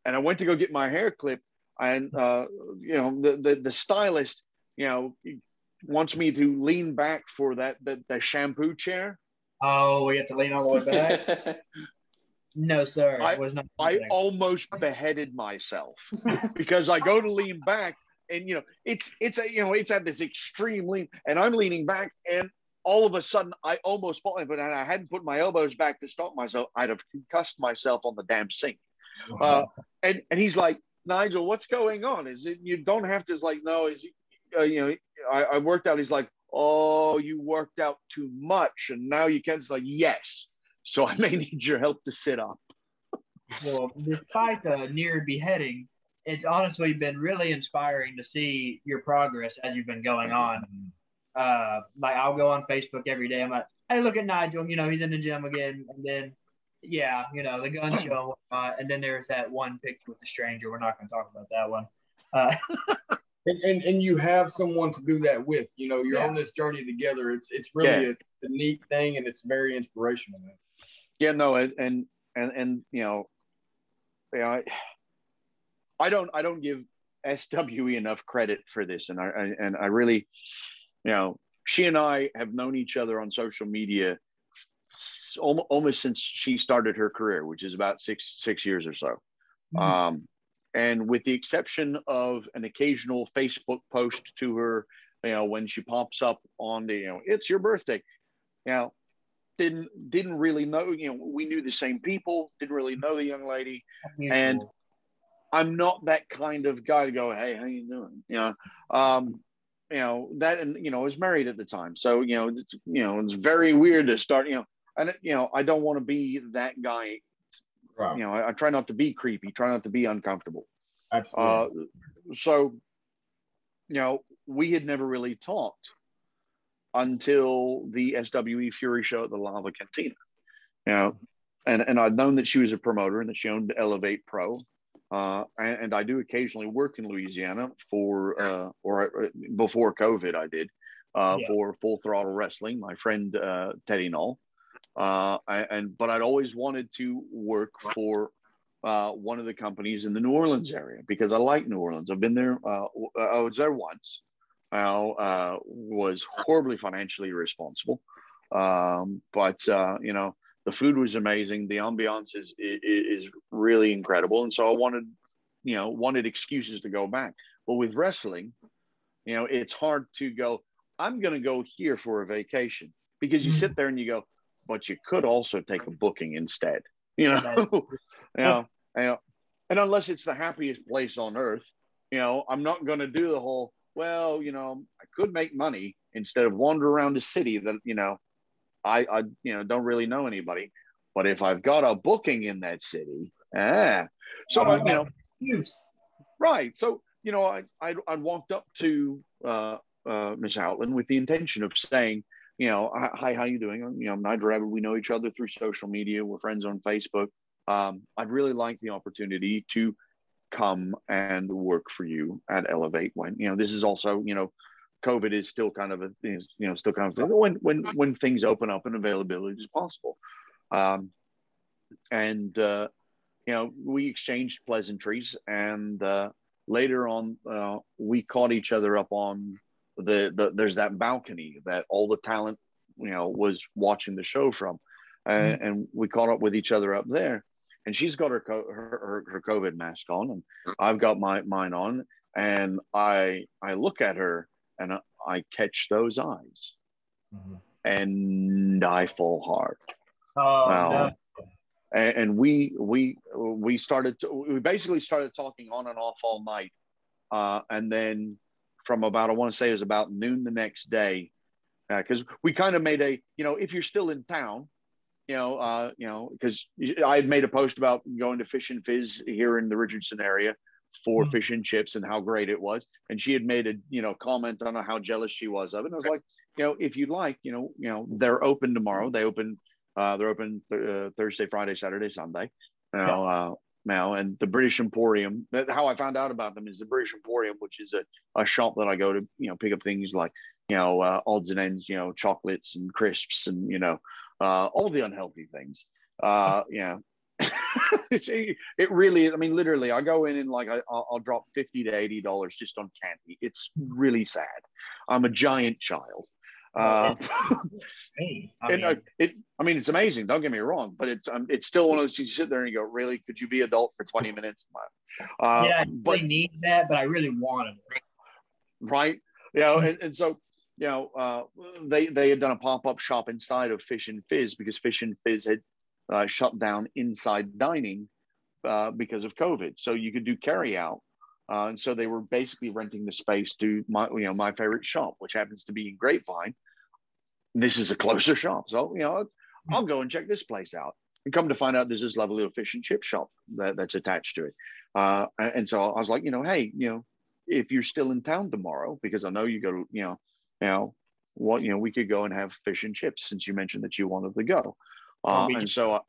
and I went to go get my hair clipped and, uh, you know, the, the, the stylist, you know, wants me to lean back for that, the, the shampoo chair. Oh, we have to lean all the way back. <laughs> No, sir. I, was not I almost beheaded myself <laughs> because I go to lean back and you know it's it's a you know it's at this extreme lean and i'm leaning back and all of a sudden i almost fall but i hadn't put my elbows back to stop myself. I'd have concussed myself on the damn sink. Uh, <laughs> and and he's like nigel what's going on? Is it you don't have to like no is uh, you know I, I worked out he's like oh you worked out too much and now you can't it's like yes so i may <laughs> need your help to sit up well despite the near beheading it's honestly been really inspiring to see your progress as you've been going on. Uh, like I'll go on Facebook every day. I'm like, hey, look at Nigel. You know, he's in the gym again. And then, yeah, you know, the gun show. Uh, and then there's that one picture with the stranger. We're not going to talk about that one. Uh, <laughs> and, and, and you have someone to do that with. You know, you're yeah. on this journey together. It's it's really yeah. a, a, neat thing, and it's very inspirational. Man. Yeah, no, and and and, and you know, yeah. I, I don't I don't give SWE enough credit for this, and I, I and I really, you know, she and I have known each other on social media almost since she started her career, which is about six six years or so. Mm-hmm. Um, and with the exception of an occasional Facebook post to her, you know, when she pops up on the, you know, it's your birthday, you know, didn't didn't really know, you know, we knew the same people, didn't really know the young lady, and I'm not that kind of guy to go, hey, how you doing? You know, um, you know that, and you know, I was married at the time, so you know, it's, you know, it's very weird to start, you know, and you know, I don't want to be that guy. Right. You know, I, I, try not to be creepy, try not to be uncomfortable. Absolutely. Uh, so, you know, we had never really talked until the SWE Fury show at the Lava Cantina. You know, and and I'd known that she was a promoter and that she owned Elevate Pro uh, and, and, I do occasionally work in Louisiana for, uh, or uh, before COVID, I did uh, yeah. for Full Throttle Wrestling. My friend uh, Teddy Null, uh, and but I'd always wanted to work for uh, one of the companies in the New Orleans area because I like New Orleans. I've been there. Uh, I was there once. I uh, was horribly financially irresponsible, um, but uh, you know the food was amazing. The ambiance is, is is really incredible, and so I wanted, you know, wanted excuses to go back. But with wrestling, you know, it's hard to go. I'm going to go here for a vacation because you sit there and you go, but you could also take a booking instead. <laughs> You know, you know, you know, and unless it's the happiest place on earth, you know, I'm not going to do the whole. Well, you know, I could make money instead of wander around a city that you know, I, I, you know, don't really know anybody. But if I've got a booking in that city, ah, so oh, I, you know, use. right. So you know, I, I, I walked up to uh, uh, Miss Houghtlen with the intention of saying, you know, hi, how you doing? You know, I'm Nigel Rabid. We know each other through social media. We're friends on Facebook. Um, I'd really like the opportunity to come and work for you at Elevate when, you know, this is also, you know, COVID is still kind of a, you know, still kind of when, when, when things open up and availability is possible. Um, and, uh, you know, we exchanged pleasantries and, uh, later on, uh, we caught each other up on the, the there's that balcony that all the talent you know was watching the show from mm-hmm. and we caught up with each other up there and she's got her, her her covid mask on and i've got my mine on and i i look at her and i catch those eyes mm-hmm. and i fall hard oh, no. and, and, we we we started to, we basically started talking on and off all night uh, and then from about I want to say it was about noon the next day, because uh, we kind of made a you know if you're still in town, you know uh, you know because I had made a post about going to Fish and Fizz here in the Richardson area for mm-hmm. fish and chips and how great it was, and she had made a you know comment on how jealous she was of it. And I was like, you know, if you'd like, you know, you know, they're open tomorrow. They open. Uh, they're open th- uh, Thursday, Friday, Saturday, Sunday. You know, uh, now and the British Emporium. How I found out about them is the British Emporium, which is a, a shop that I go to, you know, pick up things like, you know, uh, odds and ends, you know, chocolates and crisps and, you know, uh, all the unhealthy things. Uh, yeah. <laughs> it's, it really, I mean, literally, I go in and like I, will I'll drop 50 to $80 just on candy. It's really sad. I'm a giant child. Uh, <laughs> hey, I mean, and, it, I mean, it's amazing. Don't get me wrong, but it's um, it's still one of those things. You sit there and you go, "Really? Could you be adult for twenty <laughs> minutes?" Uh, yeah, I but, need that, but I really wanted it. Right? You know, and, and so you know, uh, they they had done a pop up shop inside of Fish and Fizz because Fish and Fizz had uh, shut down inside dining uh, because of COVID. So you could do carry out. Uh, and so they were basically renting the space to my, you know, my favorite shop, which happens to be in Grapevine, this is a closer shop. So, you know, I'll go and check this place out. And come to find out, there's this lovely little fish and chip shop that, that's attached to it. Uh, and so I was like, you know, hey, you know, if you're still in town tomorrow, because I know you go to, you know, you know, what, you know, we could go and have fish and chips since you mentioned that you wanted to go. Uh, and so, uh,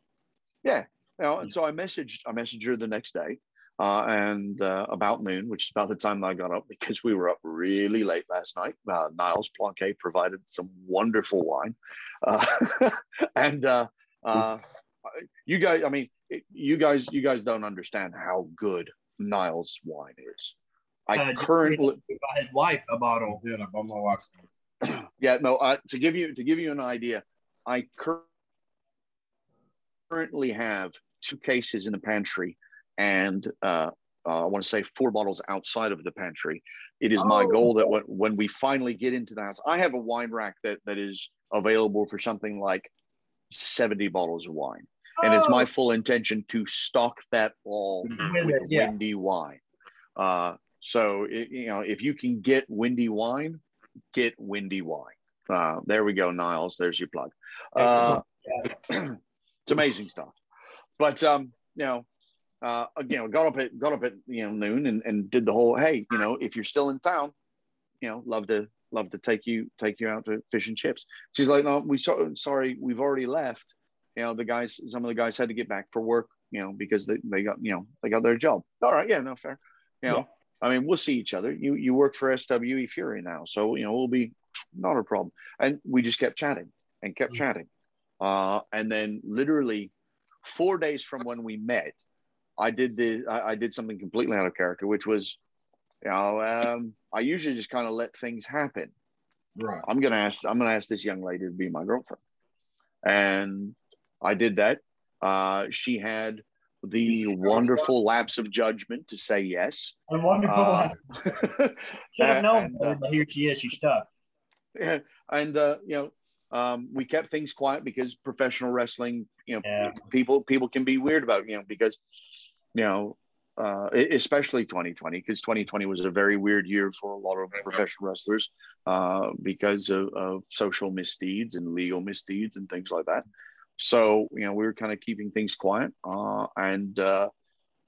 yeah, you know, and so I messaged, I messaged her the next day uh, and uh, about noon, which is about the time I got up because we were up really late last night. Uh, Niles Planquet provided some wonderful wine, uh, <laughs> and uh, uh, you guys, I mean, you guys, you guys don't understand how good Niles wine is. I currently his wife a bottle. Yeah, I bought my wife. <clears throat> yeah, no. to give you to give you an idea, I currently have two cases in the pantry and uh, uh, I want to say four bottles outside of the pantry. It is oh. my goal that when, when we finally get into the house, I have a wine rack that, that is available for something like 70 bottles of wine. Oh. And it's my oh. full intention to stock that all with, with yeah. windy wine. Uh, so, it, you know, if you can get windy wine, get windy wine. Uh, there we go, Niles. There's your plug. Uh, <clears throat> it's amazing stuff. But, um, you know, uh, you know, got up at got up at you know noon and, and did the whole hey, you know, if you're still in town, you know, love to love to take you take you out to fish and chips. She's like, no, we so sorry, we've already left. You know, the guys, some of the guys had to get back for work, you know, because they, they got, you know, they got their job. All right, yeah, no fair. You know. I mean, we'll see each other. You you work for SWE Fury now, so you know we'll be not a problem. And we just kept chatting and kept mm-hmm. chatting, uh, and then literally four days from when we met, I did the I, I, did something completely out of character, which was, you know, um, I usually just kind of let things happen. Right. I'm gonna ask I'm gonna ask this young lady to be my girlfriend, and I did that. Uh, she had the wonderful lapse of judgment to say yes. A wonderful uh, Should <laughs> have known, and, uh, but here she is. She's stuck. Yeah, <laughs> and uh, you know, um, we kept things quiet because professional wrestling, you know, yeah. people people can be weird about you know because you know uh, especially 2020, because 2020 was a very weird year for a lot of professional wrestlers uh, because of, of, social misdeeds and legal misdeeds and things like that. So, you know, we were kind of keeping things quiet. Uh, and uh,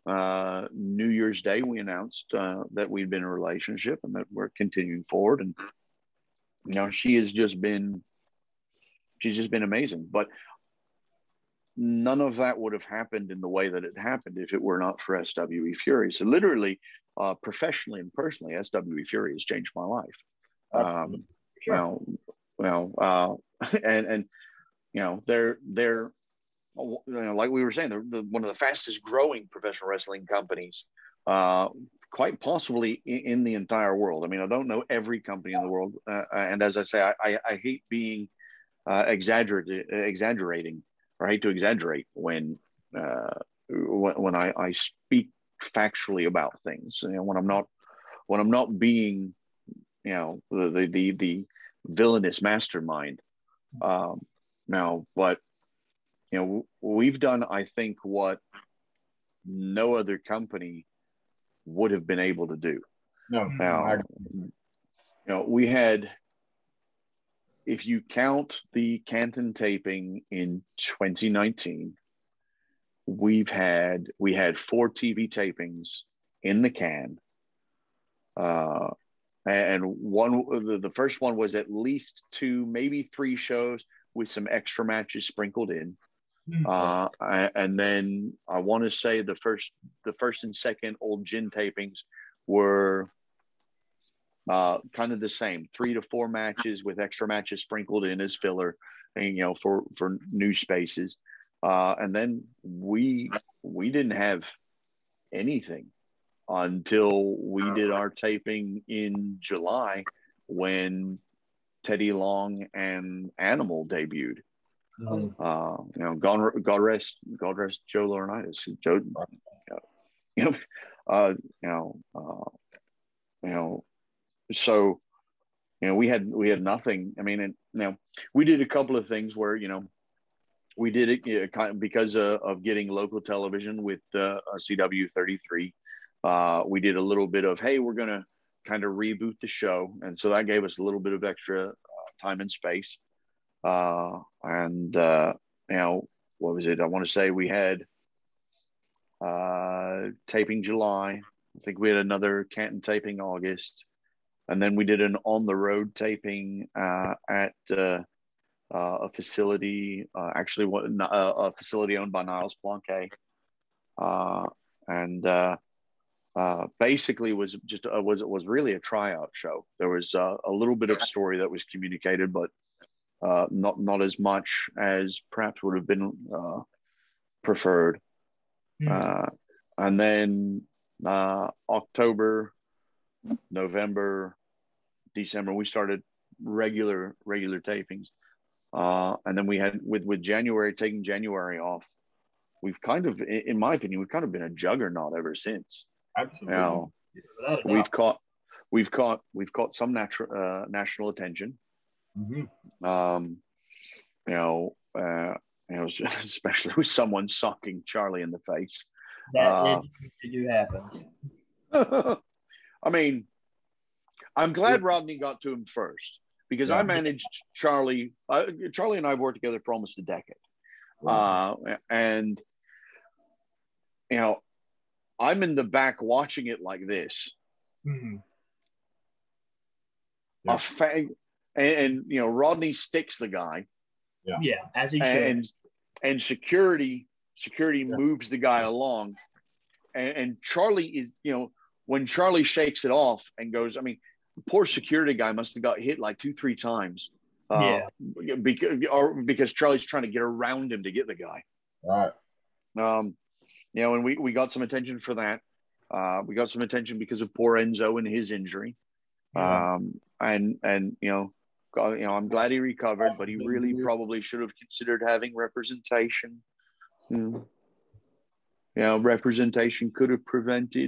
uh, New Year's Day, we announced uh, that we'd been in a relationship and that we're continuing forward. And, you know, she has just been, she's just been amazing. But none of that would have happened in the way that it happened if it were not for SWE Fury. So, literally, uh, professionally and personally, SWE Fury has changed my life. Um, sure. Well, well, uh, <laughs> and and you know, they're they're you know, like we were saying, they're the, one of the fastest growing professional wrestling companies, uh, quite possibly in, in, the entire world. I mean, I don't know every company in the world, uh, and as I say, I, I, I hate being uh, exaggerating, exaggerating, or I hate to exaggerate when uh, when, when I, I speak factually about things. You know, when I'm not when I'm not being, you know, the the the, the villainous mastermind. Um, now, but you know, we've done, I think, what no other company would have been able to do. No, now, I... you know, we had, if you count the Canton taping in 2019, we've had we had four TV tapings in the can. Uh, and one the, the first one was at least two, maybe three shows with some extra matches sprinkled in. Mm-hmm. Uh, and then I want to say the first, the first and second old gin tapings were uh, kind of the same, three to four matches with extra matches sprinkled in as filler, and, you know, for for new spaces. Uh, and then we we didn't have anything until we did our taping in July when Teddy Long and Animal debuted. Mm-hmm. Uh, you know, God, God rest, God rest Joe Laurinaitis. Joe, you know, <laughs> uh, you know, uh, you know, so you know, we had we had nothing. I mean, and you know, we did a couple of things where you know, we did it you know, because of, of, getting local television with uh, CW thirty three. Uh, we did a little bit of hey, we're gonna kind of reboot the show, and so that gave us a little bit of extra uh, time and space. Uh, and uh, you know, what was it? I want to say we had uh, taping July. I think we had another Canton taping August, and then we did an on the road taping uh, at uh, uh, a facility, uh, actually a facility owned by Niles Blanquet, and uh, basically was just uh, was it was really a tryout show. There was uh, a little bit of story that was communicated, but uh, not not as much as perhaps would have been uh, preferred. Mm. and then October, November, December, we started regular regular tapings, and then we had with with January taking January off. We've kind of, in my opinion, we've kind of been a juggernaut ever since. Absolutely. Now, we've caught we've caught we've caught some natural uh, national attention. Mm-hmm. Um, you know, uh, you know, <laughs> especially with someone socking Charlie in the face. That uh, did, did happen. I mean, I'm glad Rodney got to him first because yeah. I managed Charlie. Uh, Charlie and I worked together for almost a decade, uh, and you know, I'm in the back watching it like this. Mm-hmm. Yeah. A fag, and, and, you know Rodney sticks the guy. Yeah, yeah, as he and, should. And security security yeah. moves the guy along, and, and Charlie is you know when Charlie shakes it off and goes, I mean, poor security guy must have got hit like two three times. Uh, yeah, because or because Charlie's trying to get around him to get the guy. Right. Um, you know, and we, we got some attention for that. Uh, we got some attention because of poor Enzo and his injury. Yeah. Um, and, and, you know, you know, I'm glad he recovered, but he really probably should have considered having representation. You know, you know representation could have prevented